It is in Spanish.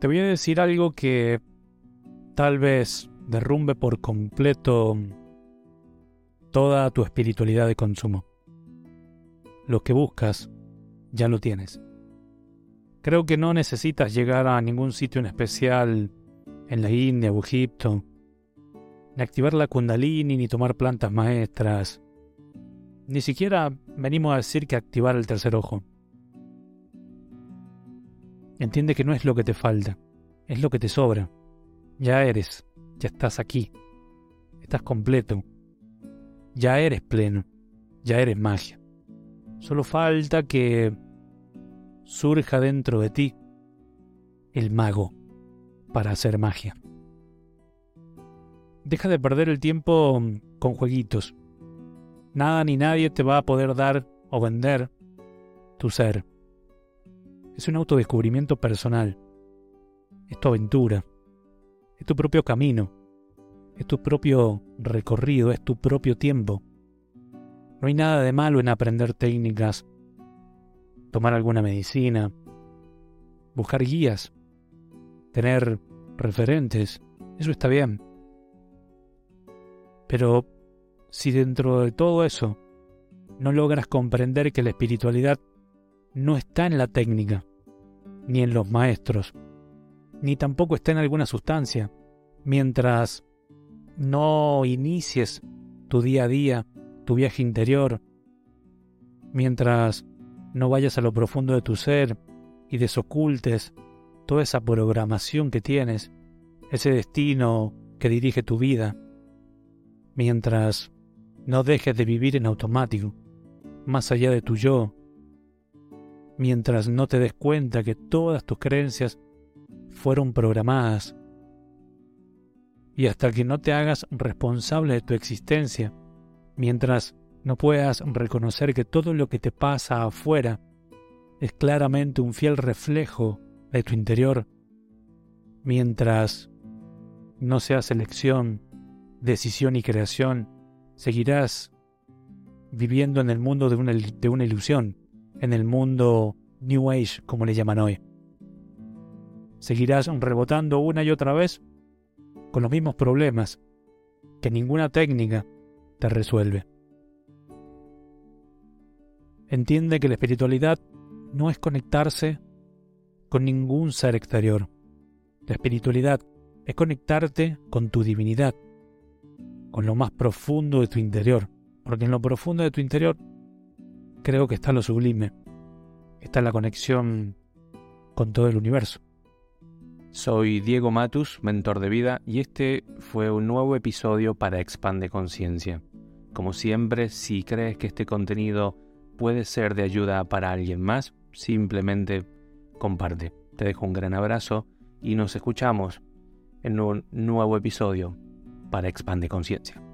Te voy a decir algo que tal vez derrumbe por completo toda tu espiritualidad de consumo. Lo que buscas, ya lo tienes. Creo que no necesitas llegar a ningún sitio en especial en la India o Egipto, ni activar la kundalini, ni tomar plantas maestras. Ni siquiera venimos a decir que activar el tercer ojo. Entiende que no es lo que te falta, es lo que te sobra. Ya eres, ya estás aquí, estás completo, ya eres pleno, ya eres magia. Solo falta que surja dentro de ti el mago para hacer magia. Deja de perder el tiempo con jueguitos. Nada ni nadie te va a poder dar o vender tu ser. Es un autodescubrimiento personal. Es tu aventura. Es tu propio camino. Es tu propio recorrido. Es tu propio tiempo. No hay nada de malo en aprender técnicas, tomar alguna medicina, buscar guías, tener referentes. Eso está bien. Pero si dentro de todo eso no logras comprender que la espiritualidad no está en la técnica, ni en los maestros, ni tampoco está en alguna sustancia, mientras no inicies tu día a día, tu viaje interior, mientras no vayas a lo profundo de tu ser y desocultes toda esa programación que tienes, ese destino que dirige tu vida, mientras no dejes de vivir en automático, más allá de tu yo, mientras no te des cuenta que todas tus creencias fueron programadas. Y hasta que no te hagas responsable de tu existencia, mientras no puedas reconocer que todo lo que te pasa afuera es claramente un fiel reflejo de tu interior, mientras no seas elección, decisión y creación, seguirás viviendo en el mundo de una, de una ilusión, en el mundo New Age, como le llaman hoy. Seguirás rebotando una y otra vez con los mismos problemas que ninguna técnica te resuelve. Entiende que la espiritualidad no es conectarse con ningún ser exterior. La espiritualidad es conectarte con tu divinidad, con lo más profundo de tu interior, porque en lo profundo de tu interior creo que está lo sublime, está la conexión con todo el universo. Soy Diego Matus, mentor de vida, y este fue un nuevo episodio para Expande Conciencia. Como siempre, si crees que este contenido puede ser de ayuda para alguien más, simplemente comparte. Te dejo un gran abrazo y nos escuchamos en un nuevo episodio para Expande Conciencia.